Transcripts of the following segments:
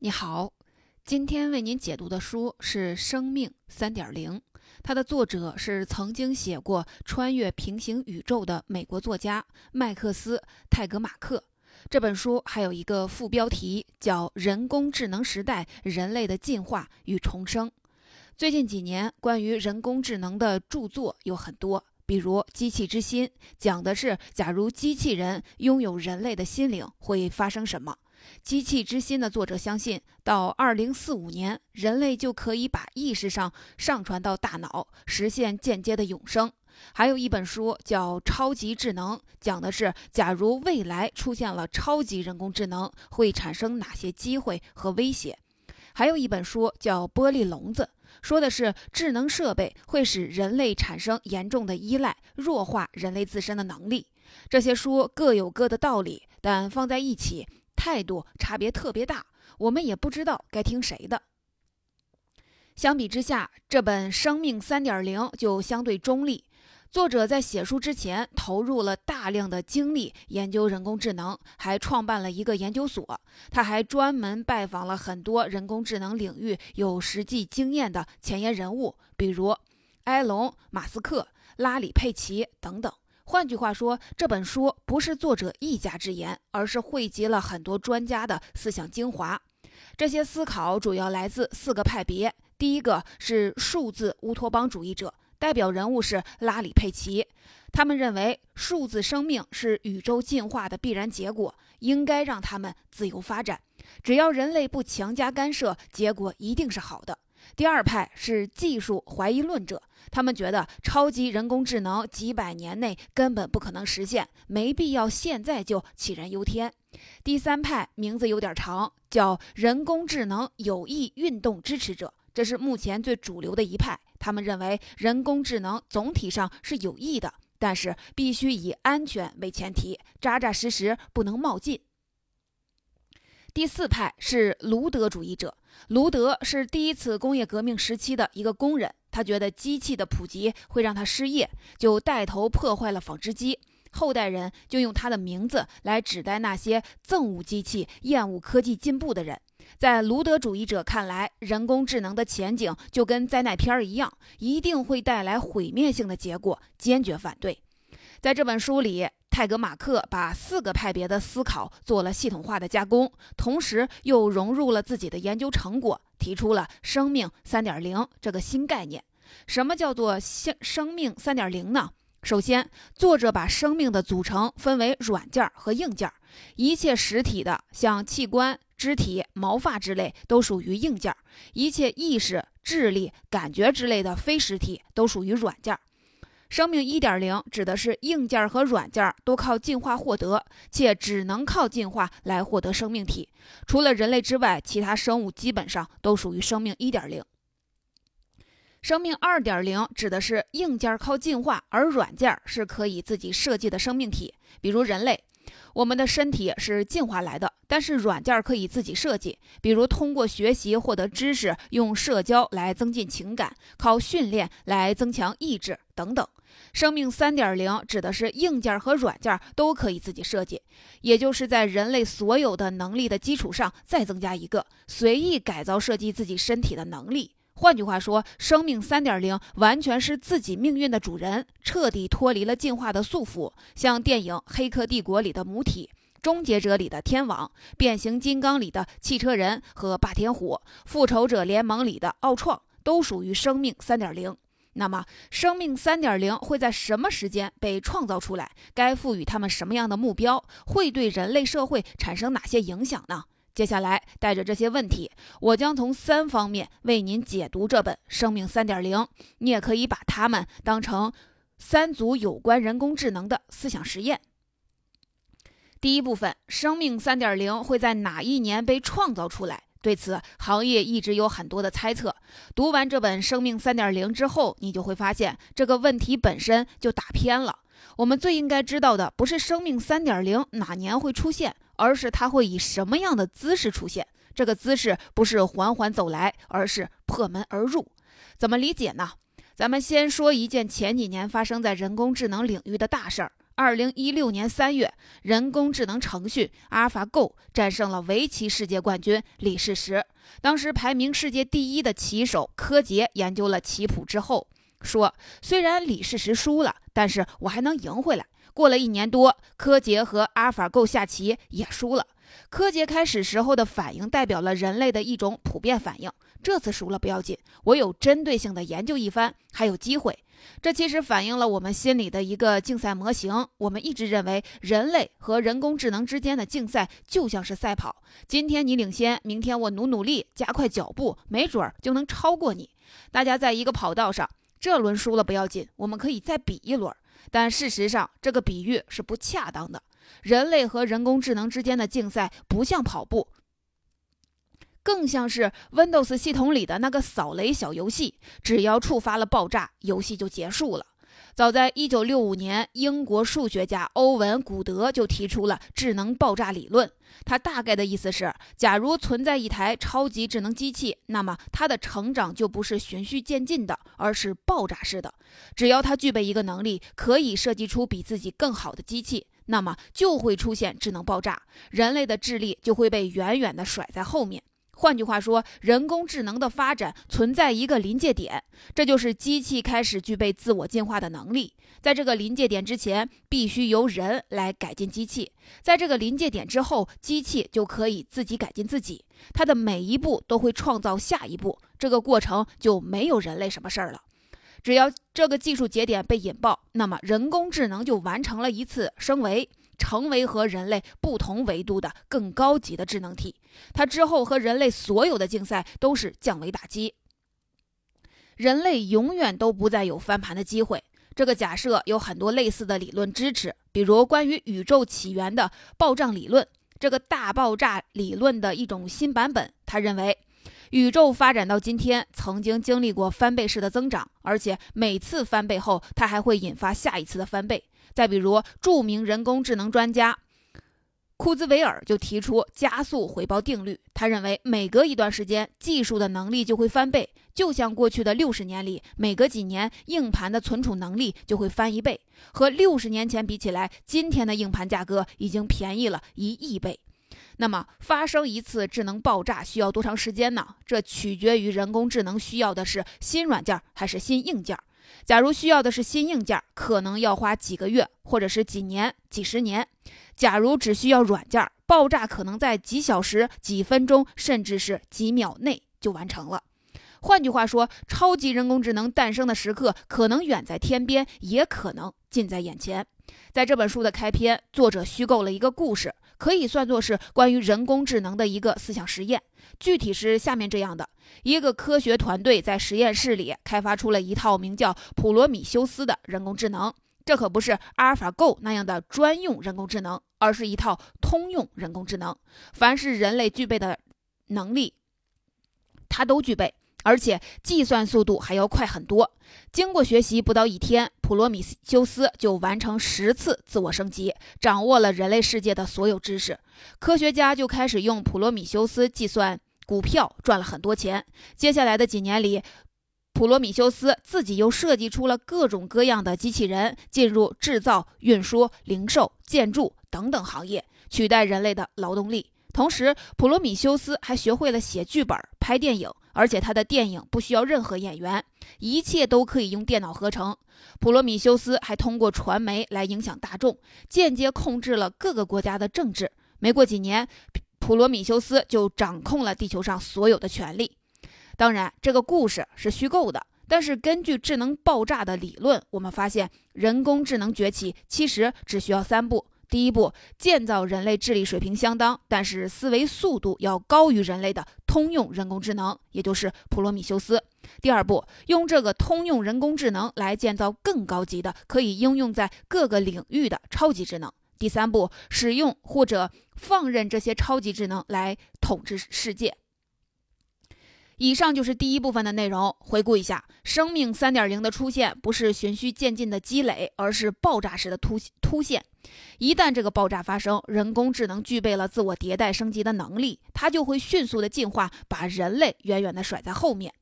你好，今天为您解读的书是《生命三点零》，它的作者是曾经写过《穿越平行宇宙》的美国作家麦克斯·泰格马克。这本书还有一个副标题叫《人工智能时代：人类的进化与重生》。最近几年，关于人工智能的著作有很多，比如《机器之心》，讲的是假如机器人拥有人类的心灵，会发生什么。机器之心的作者相信，到二零四五年，人类就可以把意识上上传到大脑，实现间接的永生。还有一本书叫《超级智能》，讲的是假如未来出现了超级人工智能，会产生哪些机会和威胁。还有一本书叫《玻璃笼子》，说的是智能设备会使人类产生严重的依赖，弱化人类自身的能力。这些书各有各的道理，但放在一起。态度差别特别大，我们也不知道该听谁的。相比之下，这本《生命三点零》就相对中立。作者在写书之前投入了大量的精力研究人工智能，还创办了一个研究所。他还专门拜访了很多人工智能领域有实际经验的前沿人物，比如埃隆·马斯克、拉里·佩奇等等。换句话说，这本书不是作者一家之言，而是汇集了很多专家的思想精华。这些思考主要来自四个派别。第一个是数字乌托邦主义者，代表人物是拉里·佩奇。他们认为数字生命是宇宙进化的必然结果，应该让他们自由发展，只要人类不强加干涉，结果一定是好的。第二派是技术怀疑论者，他们觉得超级人工智能几百年内根本不可能实现，没必要现在就杞人忧天。第三派名字有点长，叫人工智能有益运动支持者，这是目前最主流的一派。他们认为人工智能总体上是有益的，但是必须以安全为前提，扎扎实实，不能冒进。第四派是卢德主义者。卢德是第一次工业革命时期的一个工人，他觉得机器的普及会让他失业，就带头破坏了纺织机。后代人就用他的名字来指代那些憎恶机器、厌恶科技进步的人。在卢德主义者看来，人工智能的前景就跟灾难片一样，一定会带来毁灭性的结果，坚决反对。在这本书里。泰格马克把四个派别的思考做了系统化的加工，同时又融入了自己的研究成果，提出了“生命三点零”这个新概念。什么叫做“生生命三点零”呢？首先，作者把生命的组成分为软件和硬件。一切实体的，像器官、肢体、毛发之类，都属于硬件；一切意识、智力、感觉之类的非实体，都属于软件。生命一点零指的是硬件和软件都靠进化获得，且只能靠进化来获得生命体。除了人类之外，其他生物基本上都属于生命一点零。生命二点零指的是硬件靠进化，而软件是可以自己设计的生命体，比如人类。我们的身体是进化来的，但是软件可以自己设计，比如通过学习获得知识，用社交来增进情感，靠训练来增强意志等等。生命三点零指的是硬件和软件都可以自己设计，也就是在人类所有的能力的基础上再增加一个，随意改造设计自己身体的能力。换句话说，生命三点零完全是自己命运的主人，彻底脱离了进化的束缚。像电影《黑客帝国》里的母体，《终结者》里的天网，《变形金刚》里的汽车人和霸天虎，《复仇者联盟》里的奥创，都属于生命三点零。那么，生命三点零会在什么时间被创造出来？该赋予他们什么样的目标？会对人类社会产生哪些影响呢？接下来，带着这些问题，我将从三方面为您解读这本《生命三点零》。你也可以把它们当成三组有关人工智能的思想实验。第一部分，生命三点零会在哪一年被创造出来？对此，行业一直有很多的猜测。读完这本《生命三点零》之后，你就会发现这个问题本身就打偏了。我们最应该知道的，不是生命三点零哪年会出现。而是它会以什么样的姿势出现？这个姿势不是缓缓走来，而是破门而入。怎么理解呢？咱们先说一件前几年发生在人工智能领域的大事儿。二零一六年三月，人工智能程序 AlphaGo 战胜了围棋世界冠军李世石。当时排名世界第一的棋手柯洁研究了棋谱之后说：“虽然李世石输了，但是我还能赢回来。”过了一年多，柯洁和阿尔法狗下棋也输了。柯洁开始时候的反应代表了人类的一种普遍反应。这次输了不要紧，我有针对性的研究一番，还有机会。这其实反映了我们心里的一个竞赛模型。我们一直认为，人类和人工智能之间的竞赛就像是赛跑。今天你领先，明天我努努力，加快脚步，没准儿就能超过你。大家在一个跑道上，这轮输了不要紧，我们可以再比一轮。但事实上，这个比喻是不恰当的。人类和人工智能之间的竞赛不像跑步，更像是 Windows 系统里的那个扫雷小游戏。只要触发了爆炸，游戏就结束了。早在1965年，英国数学家欧文·古德就提出了智能爆炸理论。他大概的意思是，假如存在一台超级智能机器，那么它的成长就不是循序渐进的，而是爆炸式的。只要它具备一个能力，可以设计出比自己更好的机器，那么就会出现智能爆炸，人类的智力就会被远远的甩在后面。换句话说，人工智能的发展存在一个临界点，这就是机器开始具备自我进化的能力。在这个临界点之前，必须由人来改进机器；在这个临界点之后，机器就可以自己改进自己。它的每一步都会创造下一步，这个过程就没有人类什么事儿了。只要这个技术节点被引爆，那么人工智能就完成了一次升维。成为和人类不同维度的更高级的智能体，它之后和人类所有的竞赛都是降维打击，人类永远都不再有翻盘的机会。这个假设有很多类似的理论支持，比如关于宇宙起源的暴胀理论，这个大爆炸理论的一种新版本。他认为，宇宙发展到今天曾经经历过翻倍式的增长，而且每次翻倍后，它还会引发下一次的翻倍。再比如，著名人工智能专家库兹韦尔就提出加速回报定律。他认为，每隔一段时间，技术的能力就会翻倍，就像过去的六十年里，每隔几年，硬盘的存储能力就会翻一倍。和六十年前比起来，今天的硬盘价格已经便宜了一亿倍。那么，发生一次智能爆炸需要多长时间呢？这取决于人工智能需要的是新软件还是新硬件。假如需要的是新硬件，可能要花几个月，或者是几年、几十年；假如只需要软件，爆炸可能在几小时、几分钟，甚至是几秒内就完成了。换句话说，超级人工智能诞生的时刻可能远在天边，也可能近在眼前。在这本书的开篇，作者虚构了一个故事。可以算作是关于人工智能的一个思想实验，具体是下面这样的：一个科学团队在实验室里开发出了一套名叫普罗米修斯的人工智能。这可不是阿尔法 Go 那样的专用人工智能，而是一套通用人工智能。凡是人类具备的能力，它都具备。而且计算速度还要快很多。经过学习不到一天，普罗米修斯就完成十次自我升级，掌握了人类世界的所有知识。科学家就开始用普罗米修斯计算股票，赚了很多钱。接下来的几年里，普罗米修斯自己又设计出了各种各样的机器人，进入制造、运输、零售、建筑等等行业，取代人类的劳动力。同时，普罗米修斯还学会了写剧本、拍电影。而且他的电影不需要任何演员，一切都可以用电脑合成。普罗米修斯还通过传媒来影响大众，间接控制了各个国家的政治。没过几年，普罗米修斯就掌控了地球上所有的权利。当然，这个故事是虚构的，但是根据智能爆炸的理论，我们发现人工智能崛起其实只需要三步。第一步，建造人类智力水平相当，但是思维速度要高于人类的通用人工智能，也就是普罗米修斯。第二步，用这个通用人工智能来建造更高级的、可以应用在各个领域的超级智能。第三步，使用或者放任这些超级智能来统治世界。以上就是第一部分的内容。回顾一下，生命三点零的出现不是循序渐进的积累，而是爆炸式的突突现。一旦这个爆炸发生，人工智能具备了自我迭代升级的能力，它就会迅速的进化，把人类远远的甩在后面。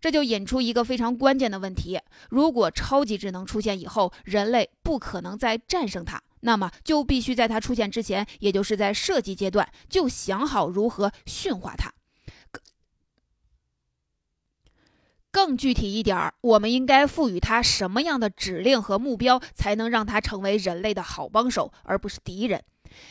这就引出一个非常关键的问题：如果超级智能出现以后，人类不可能再战胜它，那么就必须在它出现之前，也就是在设计阶段，就想好如何驯化它。更具体一点儿，我们应该赋予它什么样的指令和目标，才能让它成为人类的好帮手，而不是敌人？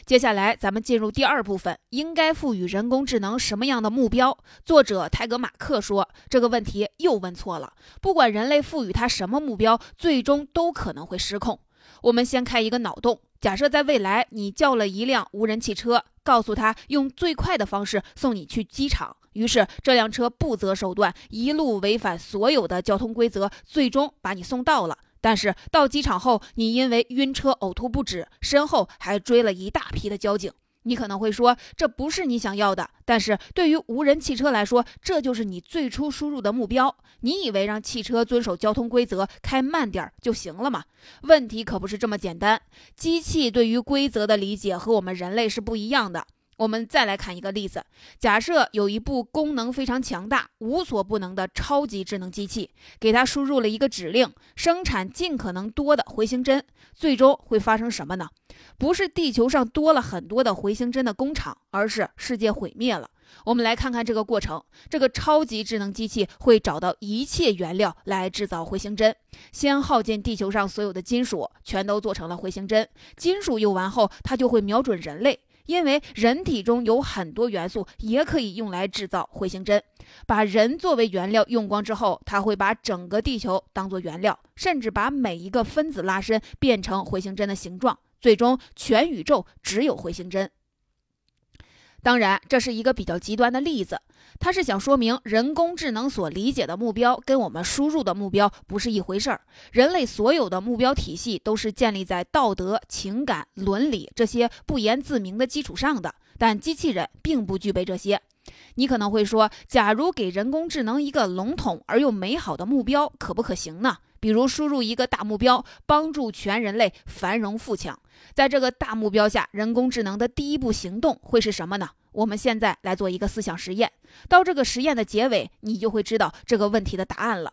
接下来，咱们进入第二部分，应该赋予人工智能什么样的目标？作者泰格马克说，这个问题又问错了。不管人类赋予它什么目标，最终都可能会失控。我们先开一个脑洞，假设在未来，你叫了一辆无人汽车，告诉他用最快的方式送你去机场。于是，这辆车不择手段，一路违反所有的交通规则，最终把你送到了。但是到机场后，你因为晕车呕吐不止，身后还追了一大批的交警。你可能会说，这不是你想要的。但是对于无人汽车来说，这就是你最初输入的目标。你以为让汽车遵守交通规则，开慢点就行了吗？问题可不是这么简单。机器对于规则的理解和我们人类是不一样的。我们再来看一个例子，假设有一部功能非常强大、无所不能的超级智能机器，给它输入了一个指令，生产尽可能多的回形针，最终会发生什么呢？不是地球上多了很多的回形针的工厂，而是世界毁灭了。我们来看看这个过程，这个超级智能机器会找到一切原料来制造回形针，先耗尽地球上所有的金属，全都做成了回形针。金属用完后，它就会瞄准人类。因为人体中有很多元素也可以用来制造回形针，把人作为原料用光之后，它会把整个地球当做原料，甚至把每一个分子拉伸变成回形针的形状，最终全宇宙只有回形针。当然，这是一个比较极端的例子。他是想说明，人工智能所理解的目标跟我们输入的目标不是一回事儿。人类所有的目标体系都是建立在道德、情感、伦理这些不言自明的基础上的，但机器人并不具备这些。你可能会说，假如给人工智能一个笼统而又美好的目标，可不可行呢？比如输入一个大目标，帮助全人类繁荣富强。在这个大目标下，人工智能的第一步行动会是什么呢？我们现在来做一个思想实验，到这个实验的结尾，你就会知道这个问题的答案了。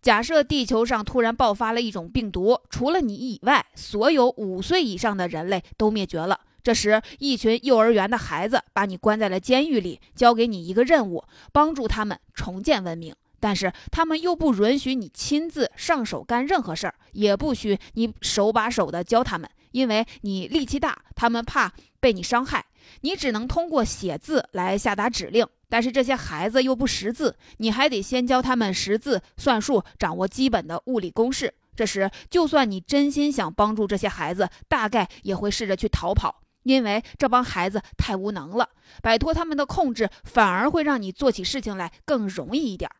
假设地球上突然爆发了一种病毒，除了你以外，所有五岁以上的人类都灭绝了。这时，一群幼儿园的孩子把你关在了监狱里，交给你一个任务，帮助他们重建文明。但是他们又不允许你亲自上手干任何事儿，也不许你手把手的教他们，因为你力气大，他们怕被你伤害。你只能通过写字来下达指令，但是这些孩子又不识字，你还得先教他们识字、算数，掌握基本的物理公式。这时，就算你真心想帮助这些孩子，大概也会试着去逃跑，因为这帮孩子太无能了，摆脱他们的控制，反而会让你做起事情来更容易一点儿。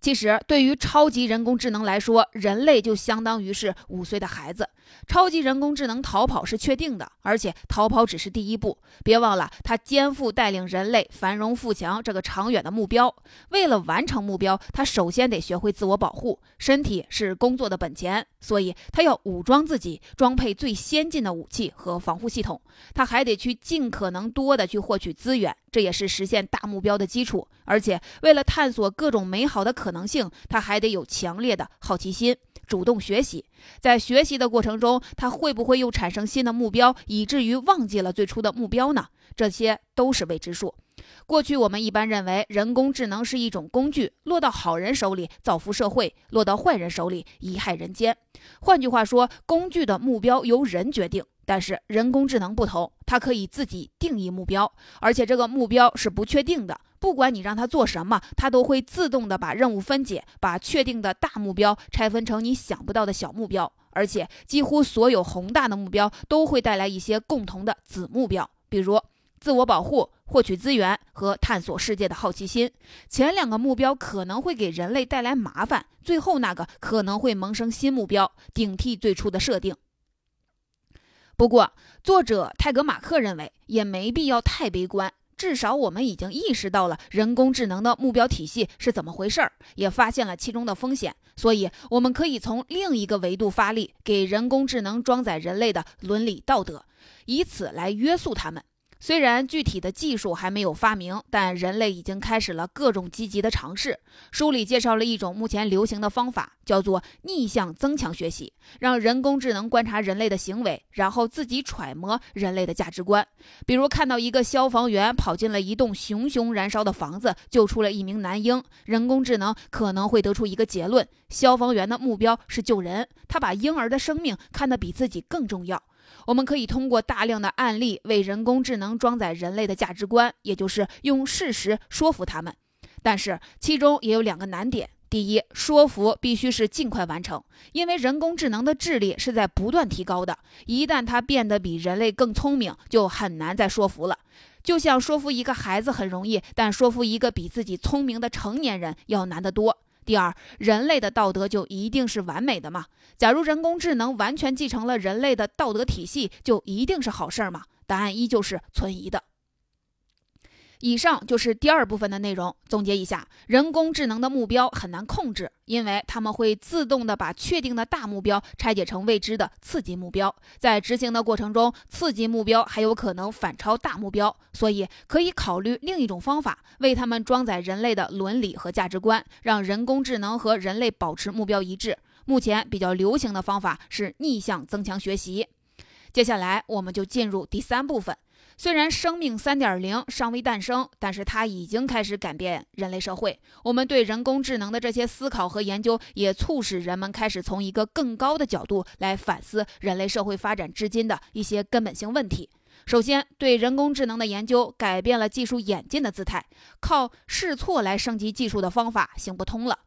其实，对于超级人工智能来说，人类就相当于是五岁的孩子。超级人工智能逃跑是确定的，而且逃跑只是第一步。别忘了，它肩负带领人类繁荣富强这个长远的目标。为了完成目标，它首先得学会自我保护。身体是工作的本钱，所以它要武装自己，装配最先进的武器和防护系统。它还得去尽可能多的去获取资源。这也是实现大目标的基础，而且为了探索各种美好的可能性，他还得有强烈的好奇心，主动学习。在学习的过程中，他会不会又产生新的目标，以至于忘记了最初的目标呢？这些都是未知数。过去我们一般认为人工智能是一种工具，落到好人手里造福社会，落到坏人手里贻害人间。换句话说，工具的目标由人决定。但是人工智能不同，它可以自己定义目标，而且这个目标是不确定的。不管你让它做什么，它都会自动的把任务分解，把确定的大目标拆分成你想不到的小目标。而且几乎所有宏大的目标都会带来一些共同的子目标，比如自我保护、获取资源和探索世界的好奇心。前两个目标可能会给人类带来麻烦，最后那个可能会萌生新目标，顶替最初的设定。不过，作者泰格马克认为也没必要太悲观。至少我们已经意识到了人工智能的目标体系是怎么回事儿，也发现了其中的风险。所以，我们可以从另一个维度发力，给人工智能装载人类的伦理道德，以此来约束他们。虽然具体的技术还没有发明，但人类已经开始了各种积极的尝试。书里介绍了一种目前流行的方法，叫做逆向增强学习，让人工智能观察人类的行为，然后自己揣摩人类的价值观。比如看到一个消防员跑进了一栋熊熊燃烧的房子，救出了一名男婴，人工智能可能会得出一个结论：消防员的目标是救人，他把婴儿的生命看得比自己更重要。我们可以通过大量的案例为人工智能装载人类的价值观，也就是用事实说服他们。但是其中也有两个难点：第一，说服必须是尽快完成，因为人工智能的智力是在不断提高的，一旦它变得比人类更聪明，就很难再说服了。就像说服一个孩子很容易，但说服一个比自己聪明的成年人要难得多。第二，人类的道德就一定是完美的吗？假如人工智能完全继承了人类的道德体系，就一定是好事吗？答案依旧是存疑的。以上就是第二部分的内容。总结一下，人工智能的目标很难控制，因为他们会自动的把确定的大目标拆解成未知的次级目标，在执行的过程中，次级目标还有可能反超大目标，所以可以考虑另一种方法，为他们装载人类的伦理和价值观，让人工智能和人类保持目标一致。目前比较流行的方法是逆向增强学习。接下来，我们就进入第三部分。虽然生命三点零尚未诞生，但是它已经开始改变人类社会。我们对人工智能的这些思考和研究，也促使人们开始从一个更高的角度来反思人类社会发展至今的一些根本性问题。首先，对人工智能的研究改变了技术演进的姿态，靠试错来升级技术的方法行不通了。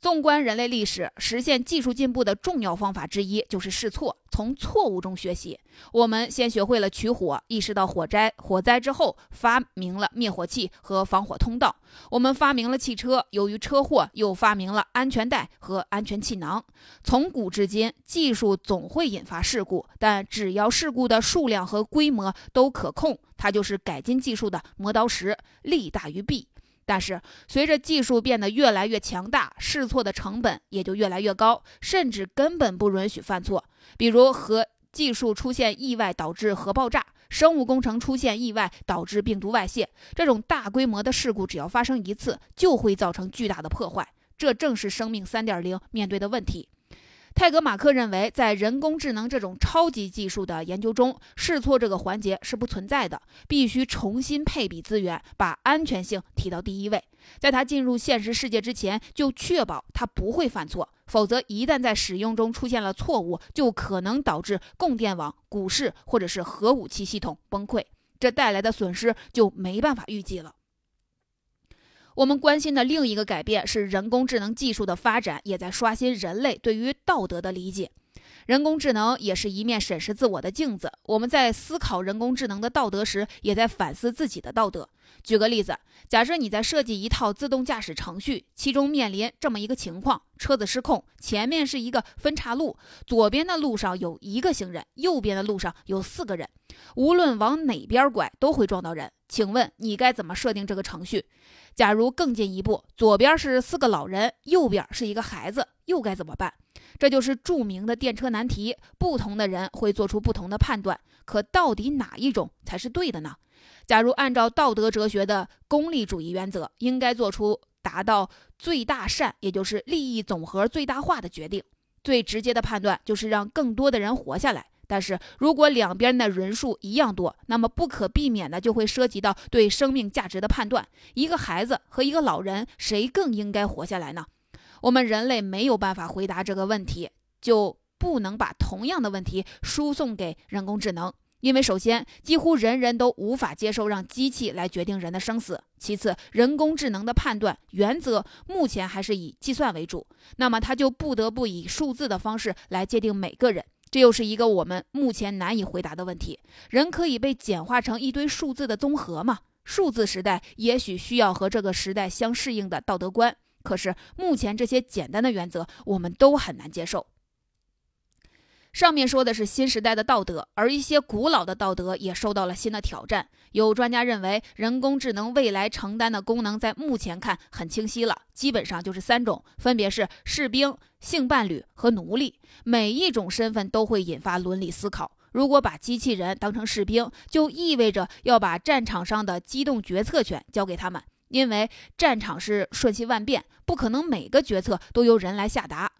纵观人类历史，实现技术进步的重要方法之一就是试错，从错误中学习。我们先学会了取火，意识到火灾，火灾之后发明了灭火器和防火通道。我们发明了汽车，由于车祸又发明了安全带和安全气囊。从古至今，技术总会引发事故，但只要事故的数量和规模都可控，它就是改进技术的磨刀石，利大于弊。但是，随着技术变得越来越强大，试错的成本也就越来越高，甚至根本不允许犯错。比如，核技术出现意外导致核爆炸，生物工程出现意外导致病毒外泄，这种大规模的事故，只要发生一次，就会造成巨大的破坏。这正是生命三点零面对的问题。泰格马克认为，在人工智能这种超级技术的研究中，试错这个环节是不存在的，必须重新配比资源，把安全性提到第一位。在它进入现实世界之前，就确保它不会犯错，否则一旦在使用中出现了错误，就可能导致供电网、股市或者是核武器系统崩溃，这带来的损失就没办法预计了。我们关心的另一个改变是，人工智能技术的发展也在刷新人类对于道德的理解。人工智能也是一面审视自我的镜子。我们在思考人工智能的道德时，也在反思自己的道德。举个例子，假设你在设计一套自动驾驶程序，其中面临这么一个情况：车子失控，前面是一个分岔路，左边的路上有一个行人，右边的路上有四个人，无论往哪边拐都会撞到人。请问你该怎么设定这个程序？假如更进一步，左边是四个老人，右边是一个孩子，又该怎么办？这就是著名的电车难题。不同的人会做出不同的判断，可到底哪一种才是对的呢？假如按照道德哲学的功利主义原则，应该做出达到最大善，也就是利益总和最大化的决定。最直接的判断就是让更多的人活下来。但是如果两边的人数一样多，那么不可避免的就会涉及到对生命价值的判断。一个孩子和一个老人，谁更应该活下来呢？我们人类没有办法回答这个问题，就不能把同样的问题输送给人工智能。因为首先，几乎人人都无法接受让机器来决定人的生死；其次，人工智能的判断原则目前还是以计算为主，那么它就不得不以数字的方式来界定每个人。这又是一个我们目前难以回答的问题：人可以被简化成一堆数字的综合吗？数字时代也许需要和这个时代相适应的道德观，可是目前这些简单的原则我们都很难接受。上面说的是新时代的道德，而一些古老的道德也受到了新的挑战。有专家认为，人工智能未来承担的功能在目前看很清晰了，基本上就是三种，分别是士兵、性伴侣和奴隶。每一种身份都会引发伦理思考。如果把机器人当成士兵，就意味着要把战场上的机动决策权交给他们，因为战场是瞬息万变，不可能每个决策都由人来下达。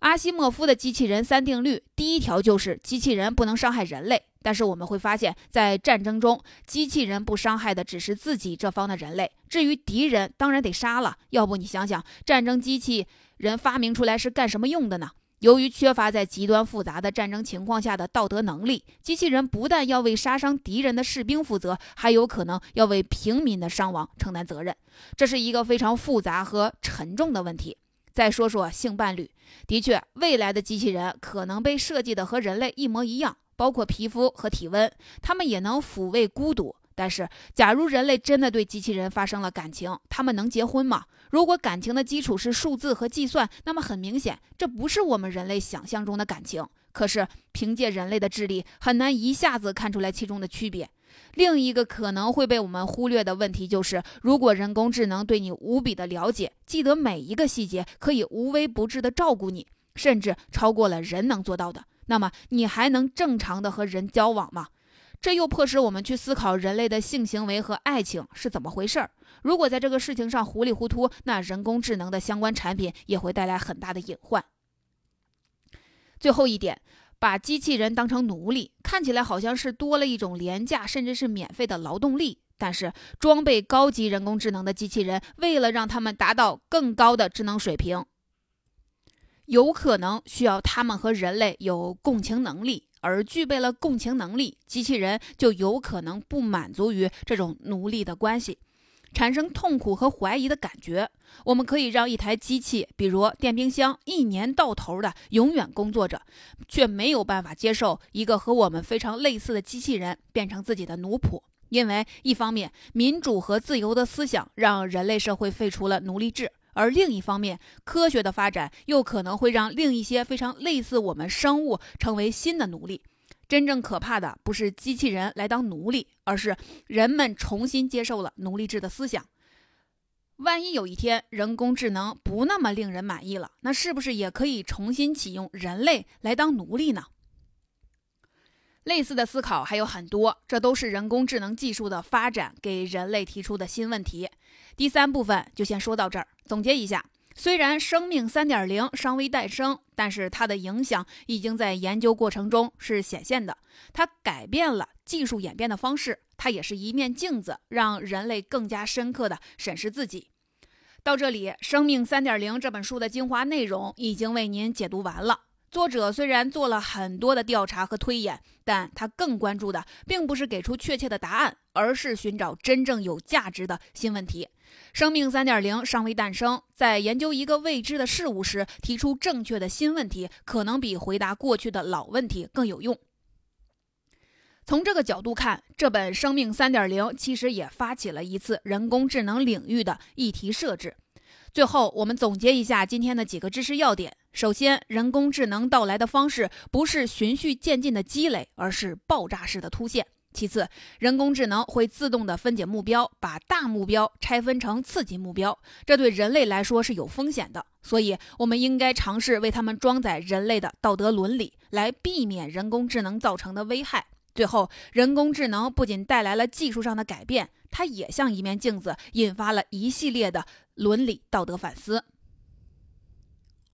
阿西莫夫的机器人三定律，第一条就是机器人不能伤害人类。但是我们会发现，在战争中，机器人不伤害的只是自己这方的人类，至于敌人，当然得杀了。要不你想想，战争机器人发明出来是干什么用的呢？由于缺乏在极端复杂的战争情况下的道德能力，机器人不但要为杀伤敌人的士兵负责，还有可能要为平民的伤亡承担责任。这是一个非常复杂和沉重的问题。再说说性伴侣，的确，未来的机器人可能被设计的和人类一模一样，包括皮肤和体温，它们也能抚慰孤独。但是，假如人类真的对机器人发生了感情，他们能结婚吗？如果感情的基础是数字和计算，那么很明显，这不是我们人类想象中的感情。可是，凭借人类的智力，很难一下子看出来其中的区别。另一个可能会被我们忽略的问题就是，如果人工智能对你无比的了解，记得每一个细节，可以无微不至的照顾你，甚至超过了人能做到的，那么你还能正常的和人交往吗？这又迫使我们去思考人类的性行为和爱情是怎么回事儿。如果在这个事情上糊里糊涂，那人工智能的相关产品也会带来很大的隐患。最后一点。把机器人当成奴隶，看起来好像是多了一种廉价甚至是免费的劳动力。但是，装备高级人工智能的机器人，为了让他们达到更高的智能水平，有可能需要他们和人类有共情能力。而具备了共情能力，机器人就有可能不满足于这种奴隶的关系。产生痛苦和怀疑的感觉。我们可以让一台机器，比如电冰箱，一年到头的永远工作着，却没有办法接受一个和我们非常类似的机器人变成自己的奴仆。因为一方面，民主和自由的思想让人类社会废除了奴隶制；而另一方面，科学的发展又可能会让另一些非常类似我们生物成为新的奴隶。真正可怕的不是机器人来当奴隶，而是人们重新接受了奴隶制的思想。万一有一天人工智能不那么令人满意了，那是不是也可以重新启用人类来当奴隶呢？类似的思考还有很多，这都是人工智能技术的发展给人类提出的新问题。第三部分就先说到这儿，总结一下。虽然生命三点零尚未诞生，但是它的影响已经在研究过程中是显现的。它改变了技术演变的方式，它也是一面镜子，让人类更加深刻的审视自己。到这里，《生命三点零》这本书的精华内容已经为您解读完了。作者虽然做了很多的调查和推演，但他更关注的并不是给出确切的答案，而是寻找真正有价值的新问题。生命三点零尚未诞生，在研究一个未知的事物时，提出正确的新问题，可能比回答过去的老问题更有用。从这个角度看，这本《生命三点零》其实也发起了一次人工智能领域的议题设置。最后，我们总结一下今天的几个知识要点。首先，人工智能到来的方式不是循序渐进的积累，而是爆炸式的突现。其次，人工智能会自动的分解目标，把大目标拆分成次级目标，这对人类来说是有风险的。所以，我们应该尝试为他们装载人类的道德伦理，来避免人工智能造成的危害。最后，人工智能不仅带来了技术上的改变，它也像一面镜子，引发了一系列的伦理道德反思。